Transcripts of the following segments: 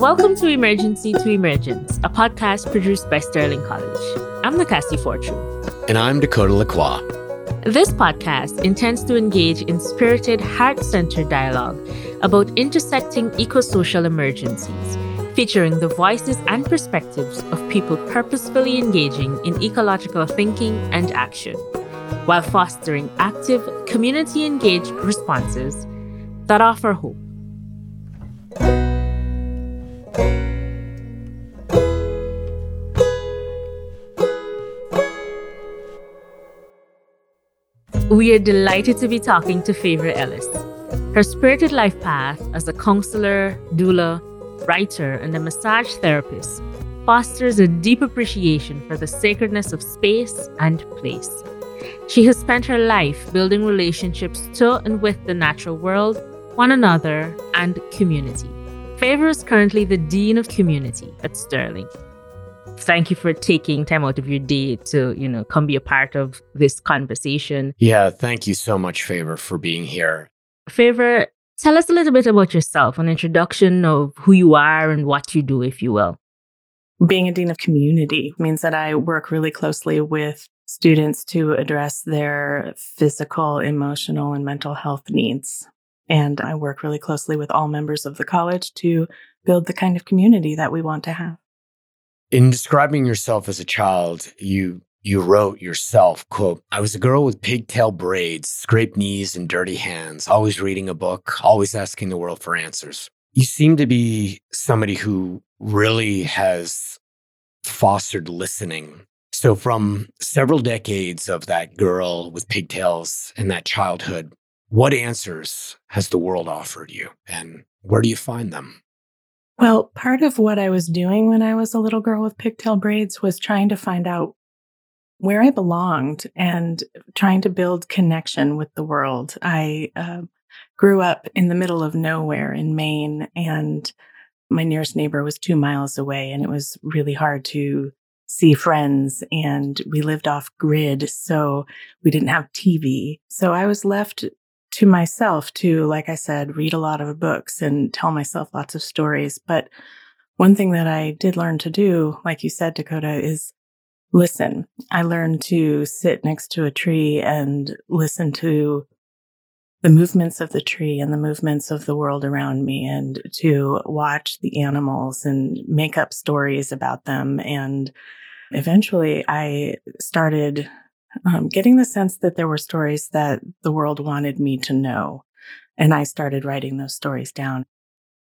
Welcome to Emergency to Emergence, a podcast produced by Sterling College. I'm Nakasi Fortune. And I'm Dakota Lacroix. This podcast intends to engage in spirited, heart centered dialogue about intersecting eco-social emergencies, featuring the voices and perspectives of people purposefully engaging in ecological thinking and action, while fostering active, community engaged responses that offer hope. We are delighted to be talking to Favor Ellis. Her spirited life path as a counselor, doula, writer, and a massage therapist fosters a deep appreciation for the sacredness of space and place. She has spent her life building relationships to and with the natural world, one another, and community. Favor is currently the Dean of Community at Sterling thank you for taking time out of your day to, you know, come be a part of this conversation. Yeah, thank you so much, Favor, for being here. Favor, tell us a little bit about yourself, an introduction of who you are and what you do, if you will. Being a dean of community means that I work really closely with students to address their physical, emotional, and mental health needs. And I work really closely with all members of the college to build the kind of community that we want to have. In describing yourself as a child, you you wrote yourself, quote, I was a girl with pigtail braids, scraped knees, and dirty hands, always reading a book, always asking the world for answers. You seem to be somebody who really has fostered listening. So, from several decades of that girl with pigtails and that childhood, what answers has the world offered you, and where do you find them? Well, part of what I was doing when I was a little girl with pigtail braids was trying to find out where I belonged and trying to build connection with the world. I uh, grew up in the middle of nowhere in Maine, and my nearest neighbor was two miles away, and it was really hard to see friends. And we lived off grid, so we didn't have TV. So I was left to myself to, like I said, read a lot of books and tell myself lots of stories. But one thing that I did learn to do, like you said, Dakota, is listen. I learned to sit next to a tree and listen to the movements of the tree and the movements of the world around me and to watch the animals and make up stories about them. And eventually I started um, getting the sense that there were stories that the world wanted me to know. And I started writing those stories down.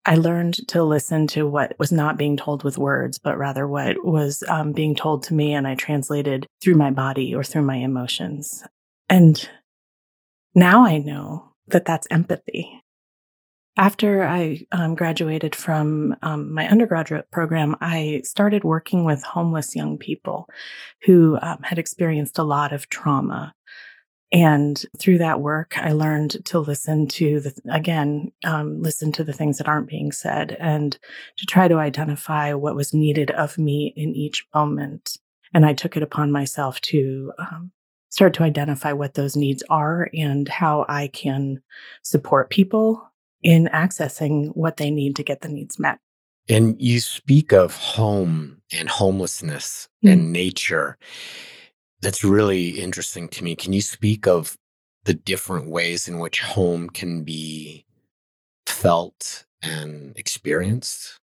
I learned to listen to what was not being told with words, but rather what was um, being told to me, and I translated through my body or through my emotions. And now I know that that's empathy. After I um, graduated from um, my undergraduate program, I started working with homeless young people who um, had experienced a lot of trauma. And through that work, I learned to listen to the, again, um, listen to the things that aren't being said and to try to identify what was needed of me in each moment. And I took it upon myself to um, start to identify what those needs are and how I can support people in accessing what they need to get the needs met. And you speak of home and homelessness mm-hmm. and nature. That's really interesting to me. Can you speak of the different ways in which home can be felt and experienced?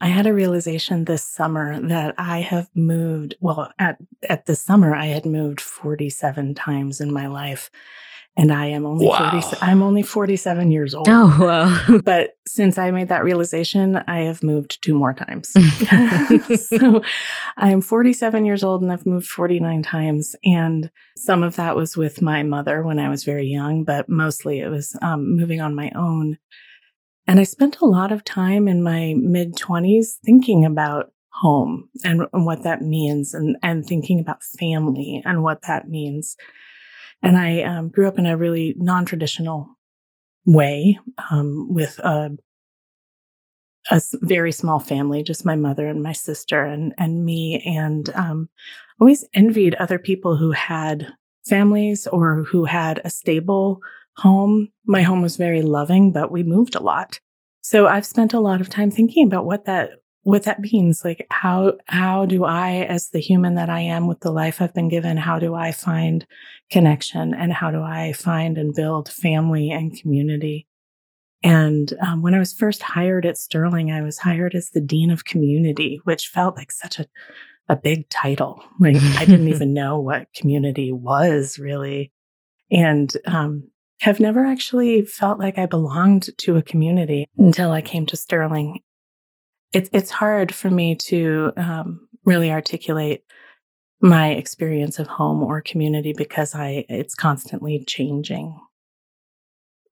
I had a realization this summer that I have moved, well, at, at this summer, I had moved 47 times in my life and I am only wow. 40, I'm only 47 years old. Oh, wow. but since I made that realization, I have moved two more times. so I am 47 years old and I've moved 49 times. And some of that was with my mother when I was very young, but mostly it was um, moving on my own. And I spent a lot of time in my mid 20s thinking about home and, and what that means and, and thinking about family and what that means. And I um, grew up in a really non traditional way um, with a, a, very small family, just my mother and my sister and, and me. And um, always envied other people who had families or who had a stable home. My home was very loving, but we moved a lot. So I've spent a lot of time thinking about what that what that means like how how do i as the human that i am with the life i've been given how do i find connection and how do i find and build family and community? And um, when i was first hired at sterling i was hired as the dean of community which felt like such a, a big title. Like i didn't even know what community was really. And um, have never actually felt like i belonged to a community until i came to sterling it's it's hard for me to um, really articulate my experience of home or community because I it's constantly changing.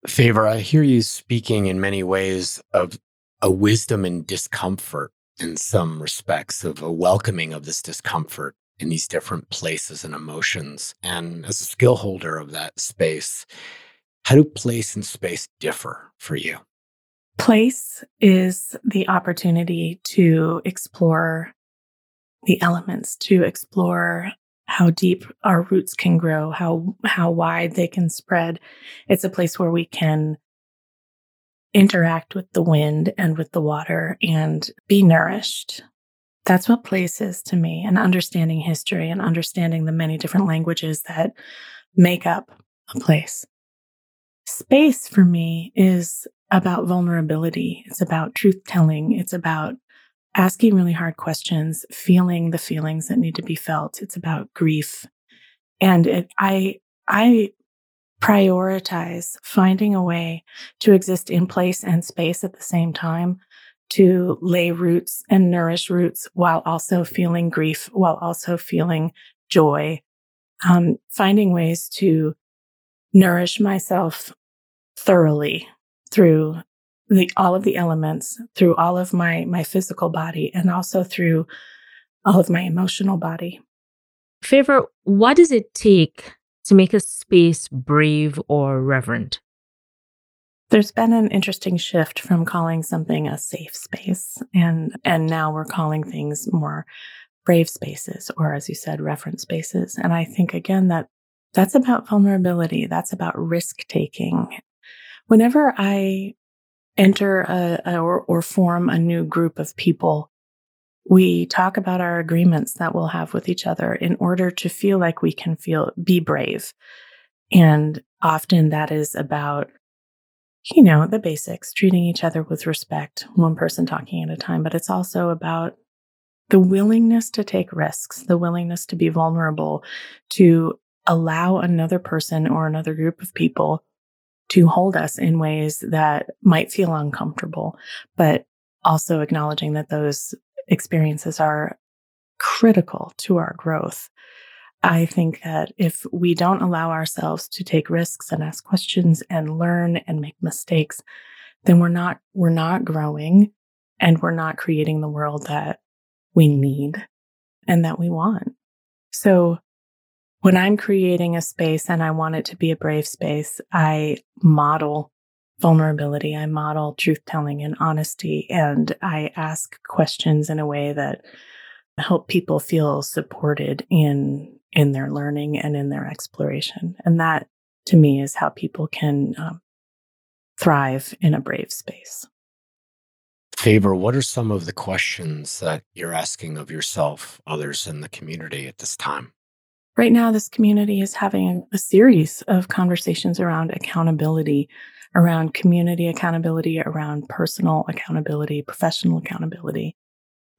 Favor, I hear you speaking in many ways of a wisdom and discomfort in some respects, of a welcoming of this discomfort in these different places and emotions. And as a skill holder of that space, how do place and space differ for you? Place is the opportunity to explore the elements, to explore how deep our roots can grow, how how wide they can spread. It's a place where we can interact with the wind and with the water and be nourished. That's what place is to me, and understanding history and understanding the many different languages that make up a place. Space for me is about vulnerability. It's about truth telling. It's about asking really hard questions, feeling the feelings that need to be felt. It's about grief. And it, I, I prioritize finding a way to exist in place and space at the same time to lay roots and nourish roots while also feeling grief, while also feeling joy, um, finding ways to nourish myself thoroughly through the all of the elements, through all of my my physical body, and also through all of my emotional body. Favor, what does it take to make a space brave or reverent? There's been an interesting shift from calling something a safe space and and now we're calling things more brave spaces or as you said reverent spaces and I think again that that's about vulnerability that's about risk taking whenever I enter a, a or, or form a new group of people, we talk about our agreements that we'll have with each other in order to feel like we can feel be brave. And often that is about, you know, the basics, treating each other with respect, one person talking at a time, but it's also about the willingness to take risks, the willingness to be vulnerable, to allow another person or another group of people to hold us in ways that might feel uncomfortable, but also acknowledging that those experiences are critical to our growth. I think that if we don't allow ourselves to take risks and ask questions and learn and make mistakes, then we're not we're not growing and we're not creating the world that we need and that we want. So when I'm creating a space and I want it to be a brave space, I model vulnerability. I model truth telling and honesty. And I ask questions in a way that help people feel supported in, in their learning and in their exploration. And that to me is how people can um, thrive in a brave space. Favor, what are some of the questions that you're asking of yourself, others in the community at this time? Right now, this community is having a series of conversations around accountability, around community accountability, around personal accountability, professional accountability.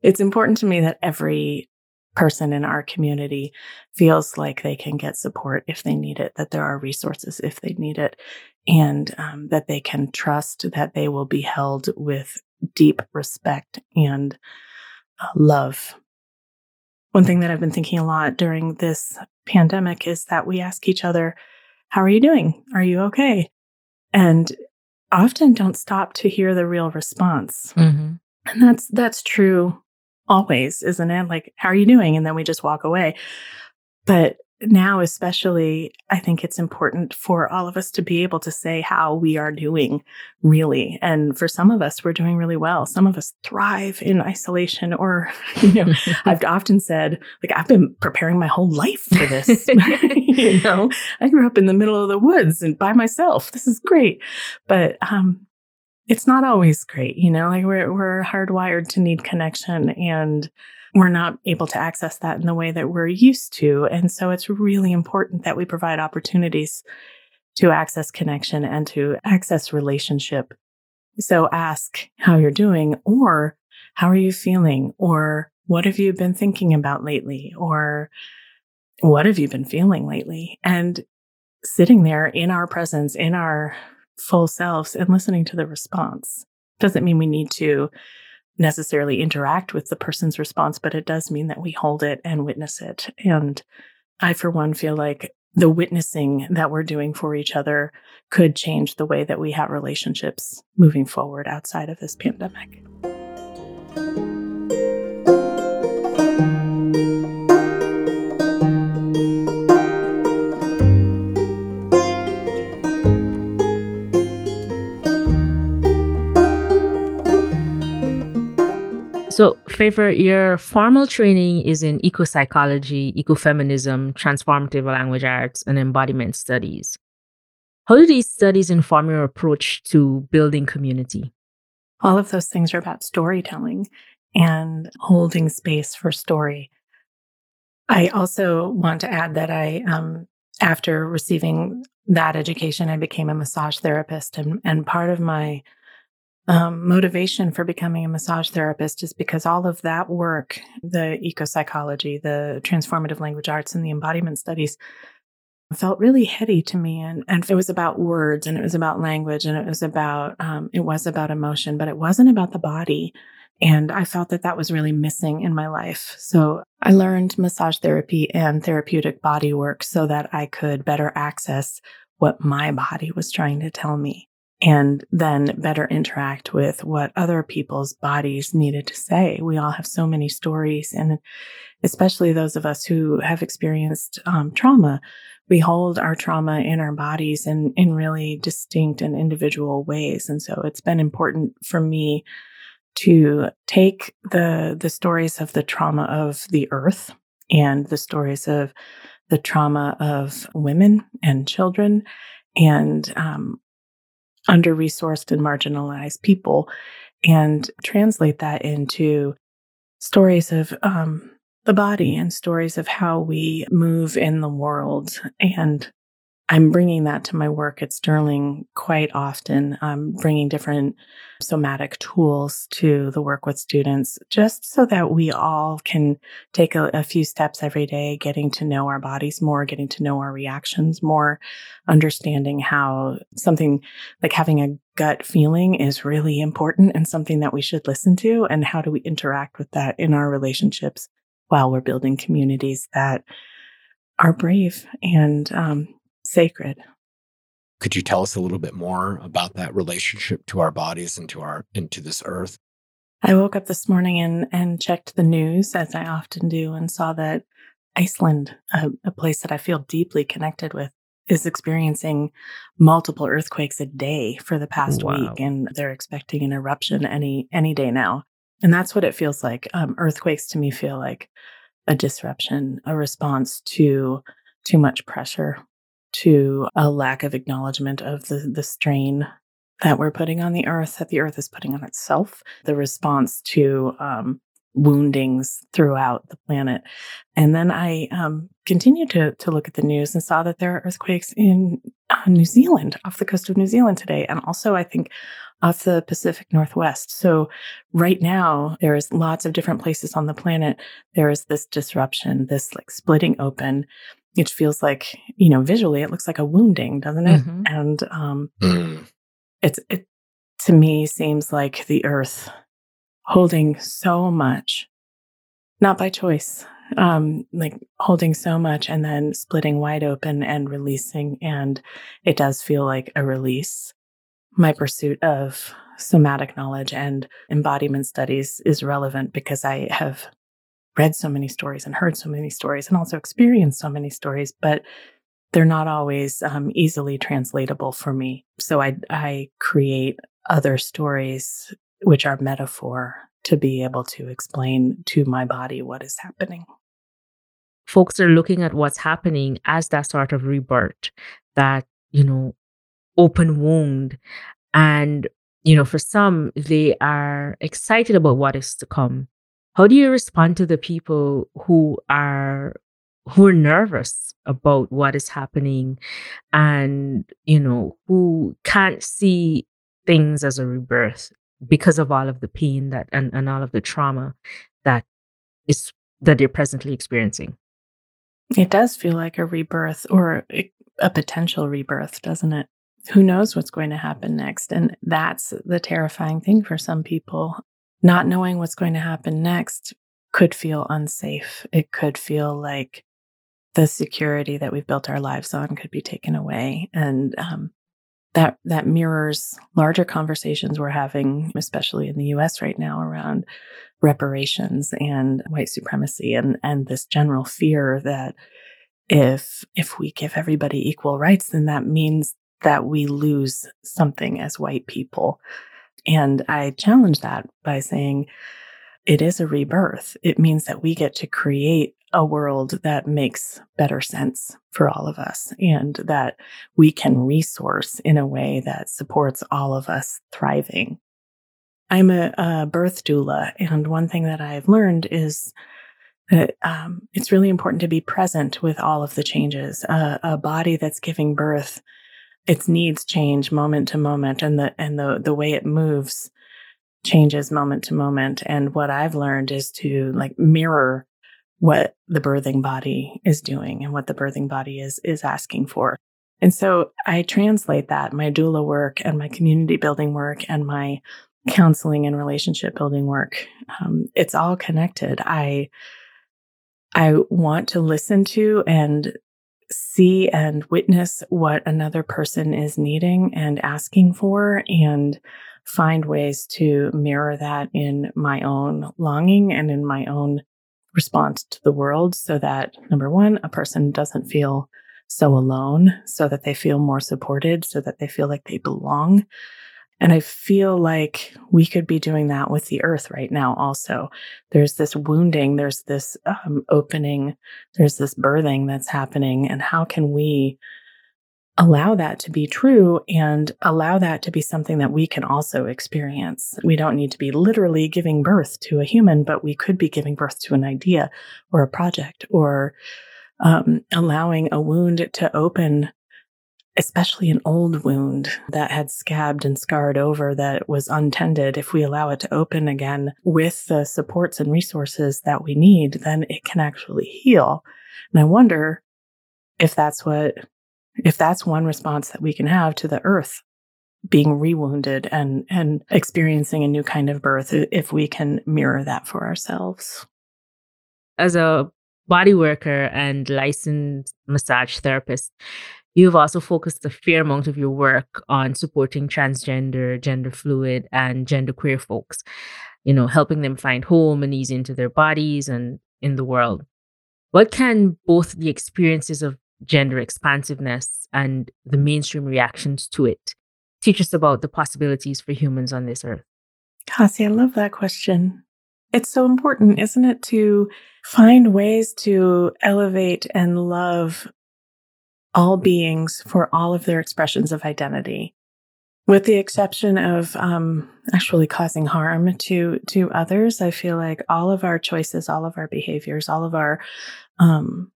It's important to me that every person in our community feels like they can get support if they need it, that there are resources if they need it, and um, that they can trust that they will be held with deep respect and uh, love one thing that I've been thinking a lot during this pandemic is that we ask each other, How are you doing? Are you okay? And often don't stop to hear the real response. Mm-hmm. And that's that's true always, isn't it? Like, how are you doing? And then we just walk away. But now, especially, I think it's important for all of us to be able to say how we are doing, really. And for some of us, we're doing really well. Some of us thrive in isolation, or, you know, I've often said, like, I've been preparing my whole life for this. you know, I grew up in the middle of the woods and by myself. This is great. But, um, it's not always great, you know, like we're we're hardwired to need connection and we're not able to access that in the way that we're used to. And so it's really important that we provide opportunities to access connection and to access relationship. So ask how you're doing or how are you feeling or what have you been thinking about lately or what have you been feeling lately? And sitting there in our presence, in our full selves and listening to the response. Doesn't mean we need to necessarily interact with the person's response, but it does mean that we hold it and witness it. And I, for one, feel like the witnessing that we're doing for each other could change the way that we have relationships moving forward outside of this pandemic. So, Favor, your formal training is in eco psychology, ecofeminism, transformative language arts, and embodiment studies. How do these studies inform your approach to building community? All of those things are about storytelling and holding space for story. I also want to add that I, um, after receiving that education, I became a massage therapist, and and part of my um, motivation for becoming a massage therapist is because all of that work, the eco psychology, the transformative language arts, and the embodiment studies, felt really heady to me. And, and it was about words and it was about language and it was about, um, it was about emotion, but it wasn't about the body. And I felt that that was really missing in my life. So I learned massage therapy and therapeutic body work so that I could better access what my body was trying to tell me and then better interact with what other people's bodies needed to say. We all have so many stories, and especially those of us who have experienced um, trauma, we hold our trauma in our bodies in, in really distinct and individual ways. And so it's been important for me to take the the stories of the trauma of the earth and the stories of the trauma of women and children and um, under resourced and marginalized people and translate that into stories of um, the body and stories of how we move in the world and I'm bringing that to my work at Sterling quite often. I'm bringing different somatic tools to the work with students just so that we all can take a, a, few steps every day, getting to know our bodies more, getting to know our reactions more, understanding how something like having a gut feeling is really important and something that we should listen to. And how do we interact with that in our relationships while we're building communities that are brave and um, sacred. Could you tell us a little bit more about that relationship to our bodies and to our into this earth? I woke up this morning and and checked the news as I often do and saw that Iceland, a, a place that I feel deeply connected with, is experiencing multiple earthquakes a day for the past wow. week, and they're expecting an eruption any any day now. And that's what it feels like. Um, earthquakes to me feel like a disruption, a response to too much pressure to a lack of acknowledgement of the, the strain that we're putting on the earth, that the earth is putting on itself, the response to um, woundings throughout the planet. And then I um, continued to, to look at the news and saw that there are earthquakes in uh, New Zealand, off the coast of New Zealand today, and also, I think, off the Pacific Northwest. So, right now, there's lots of different places on the planet. There is this disruption, this like splitting open it feels like you know visually it looks like a wounding doesn't it mm-hmm. and um mm. it's it to me seems like the earth holding so much not by choice um like holding so much and then splitting wide open and releasing and it does feel like a release my pursuit of somatic knowledge and embodiment studies is relevant because i have read so many stories and heard so many stories and also experienced so many stories, but they're not always um, easily translatable for me. So I, I create other stories which are metaphor to be able to explain to my body what is happening. Folks are looking at what's happening as that sort of rebirth, that, you know, open wound. And you know, for some, they are excited about what is to come. How do you respond to the people who are who are nervous about what is happening and you know who can't see things as a rebirth because of all of the pain that and, and all of the trauma that is that they're presently experiencing? It does feel like a rebirth or a potential rebirth doesn't it? Who knows what's going to happen next and that's the terrifying thing for some people not knowing what's going to happen next could feel unsafe. It could feel like the security that we've built our lives on could be taken away. And um, that that mirrors larger conversations we're having especially in the US right now around reparations and white supremacy and and this general fear that if if we give everybody equal rights then that means that we lose something as white people and i challenge that by saying it is a rebirth it means that we get to create a world that makes better sense for all of us and that we can resource in a way that supports all of us thriving. I'm a, a birth doula, and one thing that I've learned is that um, it's really important to be present with all of the changes. Uh, a body that's giving birth, its needs change moment to moment, and the and the the way it moves changes moment to moment. And what I've learned is to like mirror what the birthing body is doing and what the birthing body is is asking for. And so I translate that my doula work and my community building work and my counseling and relationship building work. Um, it's all connected. I I want to listen to and see and witness what another person is needing and asking for and find ways to mirror that in my own longing and in my own response to the world so that number one, a person doesn't feel so alone, so that they feel more supported, so that they feel like they belong. And I feel like we could be doing that with the earth right now also. There's this wounding, there's this um, opening, there's this birthing that's happening. And how can we allow that to be true and allow that to be something that we can also experience. We don't need to be literally giving birth to a human, but we could be giving birth to an idea or a project or um, allowing a wound to open, especially an old wound that had scabbed and scarred over that was untended. If we allow it to open again with the supports and resources that we need, then it can actually heal. And I wonder if that's what if that's one response that we can have to the earth being rewounded and and experiencing a new kind of birth if we can mirror that for ourselves as a body worker and licensed massage therapist you've also focused a fair amount of your work on supporting transgender gender fluid and genderqueer folks you know helping them find home and ease into their bodies and in the world what can both the experiences of gender expansiveness and the mainstream reactions to it teach us about the possibilities for humans on this earth? Cassie, I love that question. It's so important, isn't it, to find ways to elevate and love all beings for all of their expressions of identity, with the exception of um, actually causing harm to to others. I feel like all of our choices, all of our behaviors, all of our um,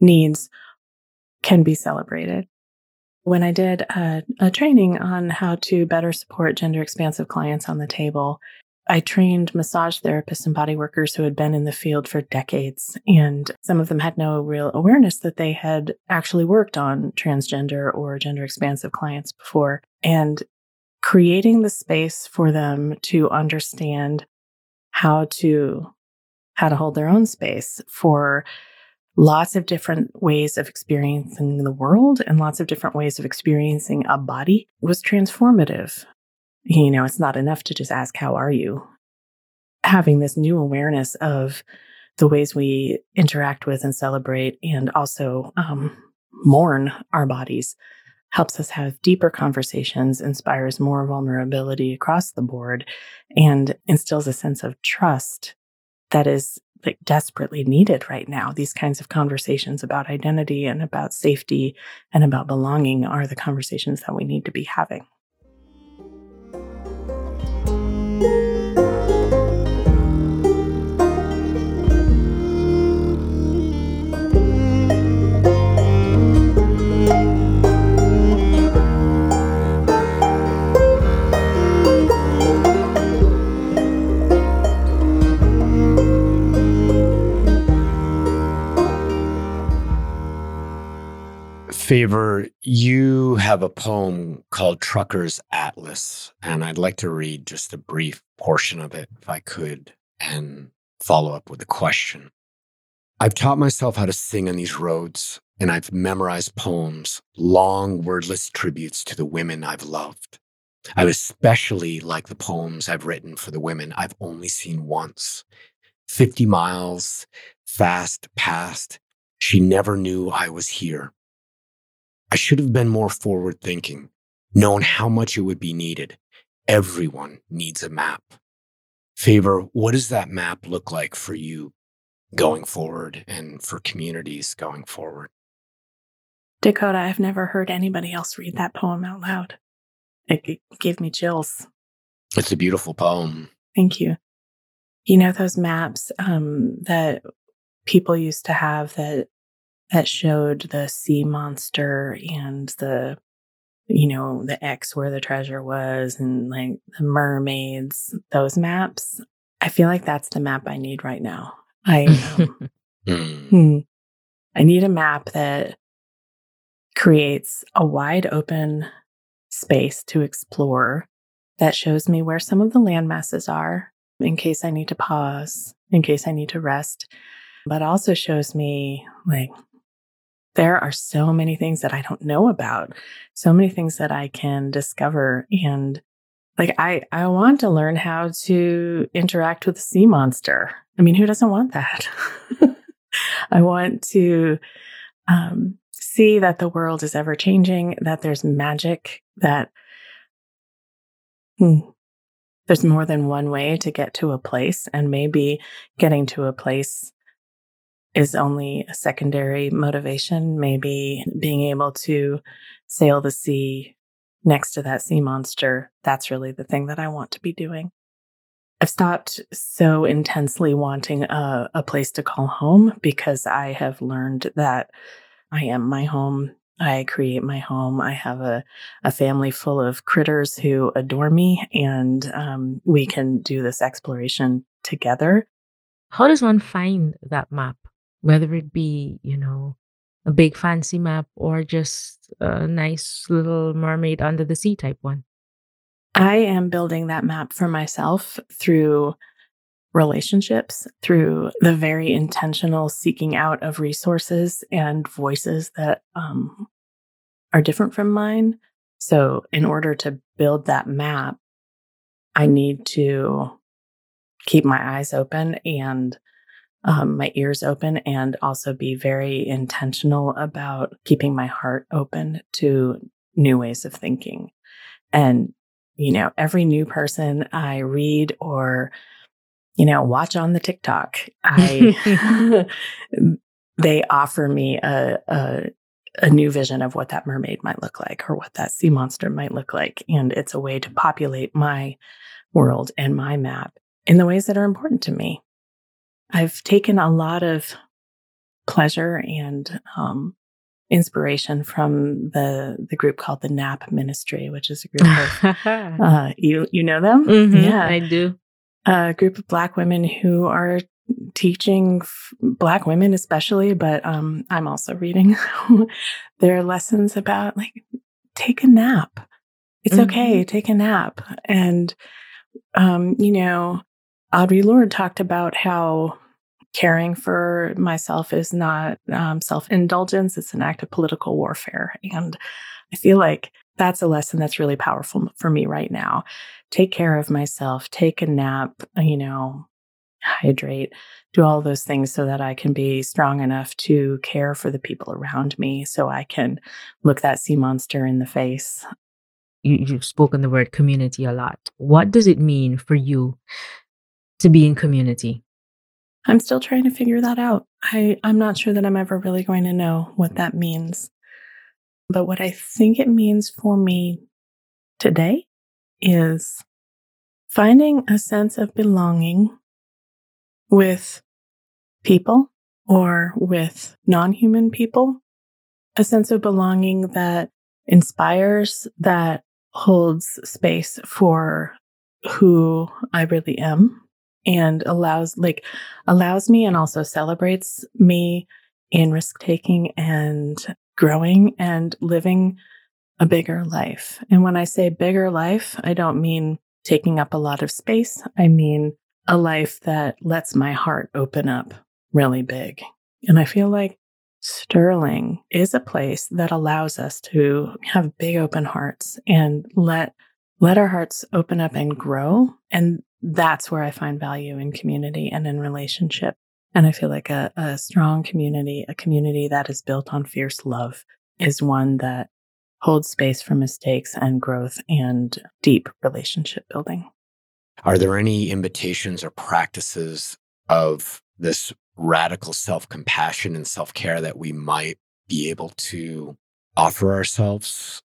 needs can be celebrated. When I did a, a, training on how to better support gender expansive clients on the table, I trained massage therapists and body workers who had been in the field for decades. And some of them had no real awareness that they had actually worked on transgender or gender expansive clients before. And creating the space for them to understand how to how to hold their own space for lots of different ways of experiencing the world and lots of different ways of experiencing a body was transformative. You know, it's not enough to just ask, How are you? Having this new awareness of the ways we interact with and celebrate and also um, mourn our bodies helps us have deeper conversations, inspires more vulnerability across the board, and instills a sense of trust that is like desperately needed right now. These kinds of conversations about identity and about safety and about belonging are the conversations that we need to be having. Favor, you have a poem called Trucker's Atlas, and I'd like to read just a brief portion of it, if I could, and follow up with a question. I've taught myself how to sing on these roads, and I've memorized poems, long wordless tributes to the women I've loved. I especially like the poems I've written for the women I've only seen once. 50 miles, fast past, she never knew I was here. I should have been more forward thinking, known how much it would be needed. Everyone needs a map. Favor, what does that map look like for you going forward and for communities going forward? Dakota, I've never heard anybody else read that poem out loud. It gave me chills. It's a beautiful poem. Thank you. You know those maps um, that people used to have that that showed the sea monster and the you know the X where the treasure was and like the mermaids those maps i feel like that's the map i need right now i um, mm. i need a map that creates a wide open space to explore that shows me where some of the land masses are in case i need to pause in case i need to rest but also shows me like there are so many things that I don't know about, so many things that I can discover. And like, I, I want to learn how to interact with the sea monster. I mean, who doesn't want that? I want to um, see that the world is ever changing, that there's magic, that hmm, there's more than one way to get to a place, and maybe getting to a place is only a secondary motivation. Maybe being able to sail the sea next to that sea monster, that's really the thing that I want to be doing. I've stopped so intensely wanting a, a place to call home because I have learned that I am my home. I create my home. I have a, a family full of critters who adore me, and um, we can do this exploration together. How does one find that map? Whether it be, you know, a big fancy map or just a nice little mermaid under the sea type one? I am building that map for myself through relationships, through the very intentional seeking out of resources and voices that um, are different from mine. So, in order to build that map, I need to keep my eyes open and um, my ears open and also be very intentional about keeping my heart open to new ways of thinking. And, you know, every new person I read or, you know, watch on the TikTok, I, they offer me a, a, a new vision of what that mermaid might look like or what that sea monster might look like. And it's a way to populate my world and my map in the ways that are important to me. I've taken a lot of pleasure and um, inspiration from the the group called the Nap Ministry, which is a group of uh, you you know them, mm-hmm, yeah, I do. A group of Black women who are teaching f- Black women, especially, but um, I'm also reading their lessons about like take a nap. It's mm-hmm. okay, take a nap, and um, you know Audre Lorde talked about how caring for myself is not um, self indulgence, it's an act of political warfare. And I feel like that's a lesson that's really powerful for me right now. Take care of myself, take a nap, you know, hydrate, do all those things so that I can be strong enough to care for the people around me so I can look that sea monster in the face. You, you've spoken the word community a lot. What does it mean for you to be in community? I'm still trying to figure that out. I, I'm not sure that I'm ever really going to know what that means. But what I think it means for me today is finding a sense of belonging with people or with non human people, a sense of belonging that inspires, that holds space for who I really am and allows like allows me and also celebrates me in risk taking and growing and living a bigger life. And when I say bigger life, I don't mean taking up a lot of space. I mean a life that lets my heart open up really big. And I feel like Sterling is a place that allows us to have big open hearts and let let our hearts open up and grow. And that's where I find value in community and in relationship. And I feel like a, a strong community, a community that is built on fierce love, is one that holds space for mistakes and growth and deep relationship building. Are there any invitations or practices of this radical self compassion and self care that we might be able to offer ourselves?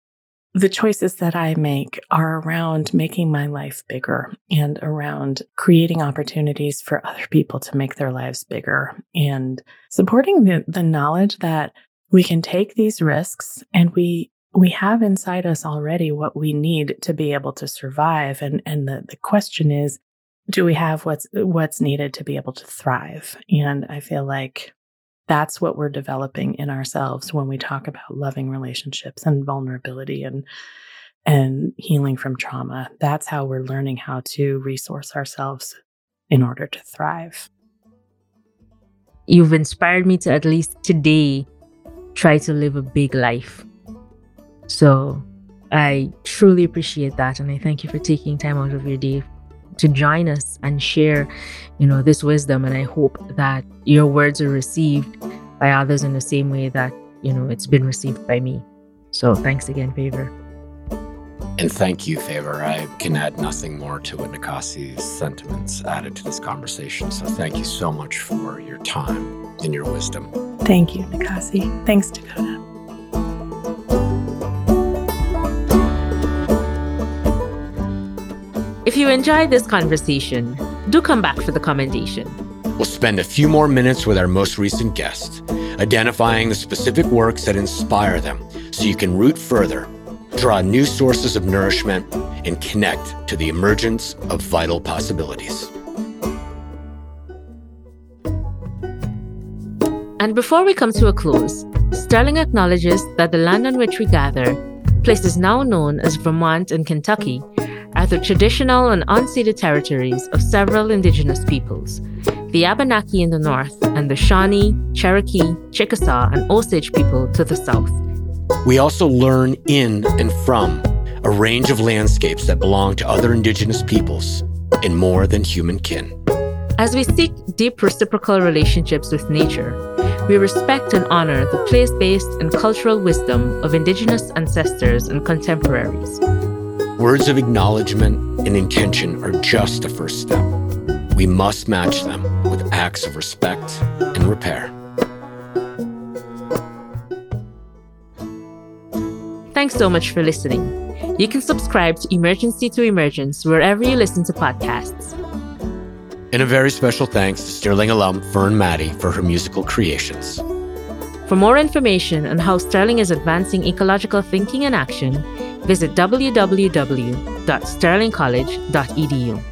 The choices that I make are around making my life bigger and around creating opportunities for other people to make their lives bigger and supporting the, the knowledge that we can take these risks and we we have inside us already what we need to be able to survive. And and the, the question is do we have what's what's needed to be able to thrive? And i feel like that's what we're developing in ourselves when we talk about loving relationships and vulnerability and and healing from trauma that's how we're learning how to resource ourselves in order to thrive you've inspired me to at least today try to live a big life so I truly appreciate that. And I thank you for taking time out of your day to join us and share, you know, this wisdom. And I hope that your words are received by others in the same way that, you know, it's been received by me. So thanks again, Favor. And thank you, Favor. I can add nothing more to what Nikasi's sentiments added to this conversation. So thank you so much for your time and your wisdom. Thank you, Nikasi. Thanks, Dakota. If you enjoyed this conversation, do come back for the commendation. We'll spend a few more minutes with our most recent guest, identifying the specific works that inspire them so you can root further, draw new sources of nourishment, and connect to the emergence of vital possibilities. And before we come to a close, Sterling acknowledges that the land on which we gather, places now known as Vermont and Kentucky, are the traditional and unceded territories of several indigenous peoples the Abenaki in the north, and the Shawnee, Cherokee, Chickasaw, and Osage people to the south. We also learn in and from a range of landscapes that belong to other indigenous peoples and more than human kin. As we seek deep reciprocal relationships with nature, we respect and honor the place based and cultural wisdom of Indigenous ancestors and contemporaries. Words of acknowledgement and intention are just a first step. We must match them with acts of respect and repair. Thanks so much for listening. You can subscribe to Emergency to Emergence wherever you listen to podcasts. And a very special thanks to Sterling alum Fern Maddie for her musical creations. For more information on how Sterling is advancing ecological thinking and action, visit www.sterlingcollege.edu.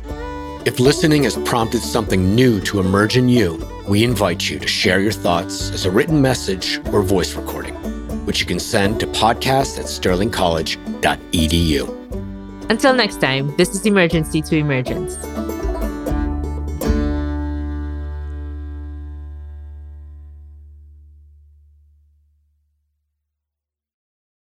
If listening has prompted something new to emerge in you, we invite you to share your thoughts as a written message or voice recording, which you can send to podcast at sterlingcollege.edu. Until next time, this is Emergency to Emergence.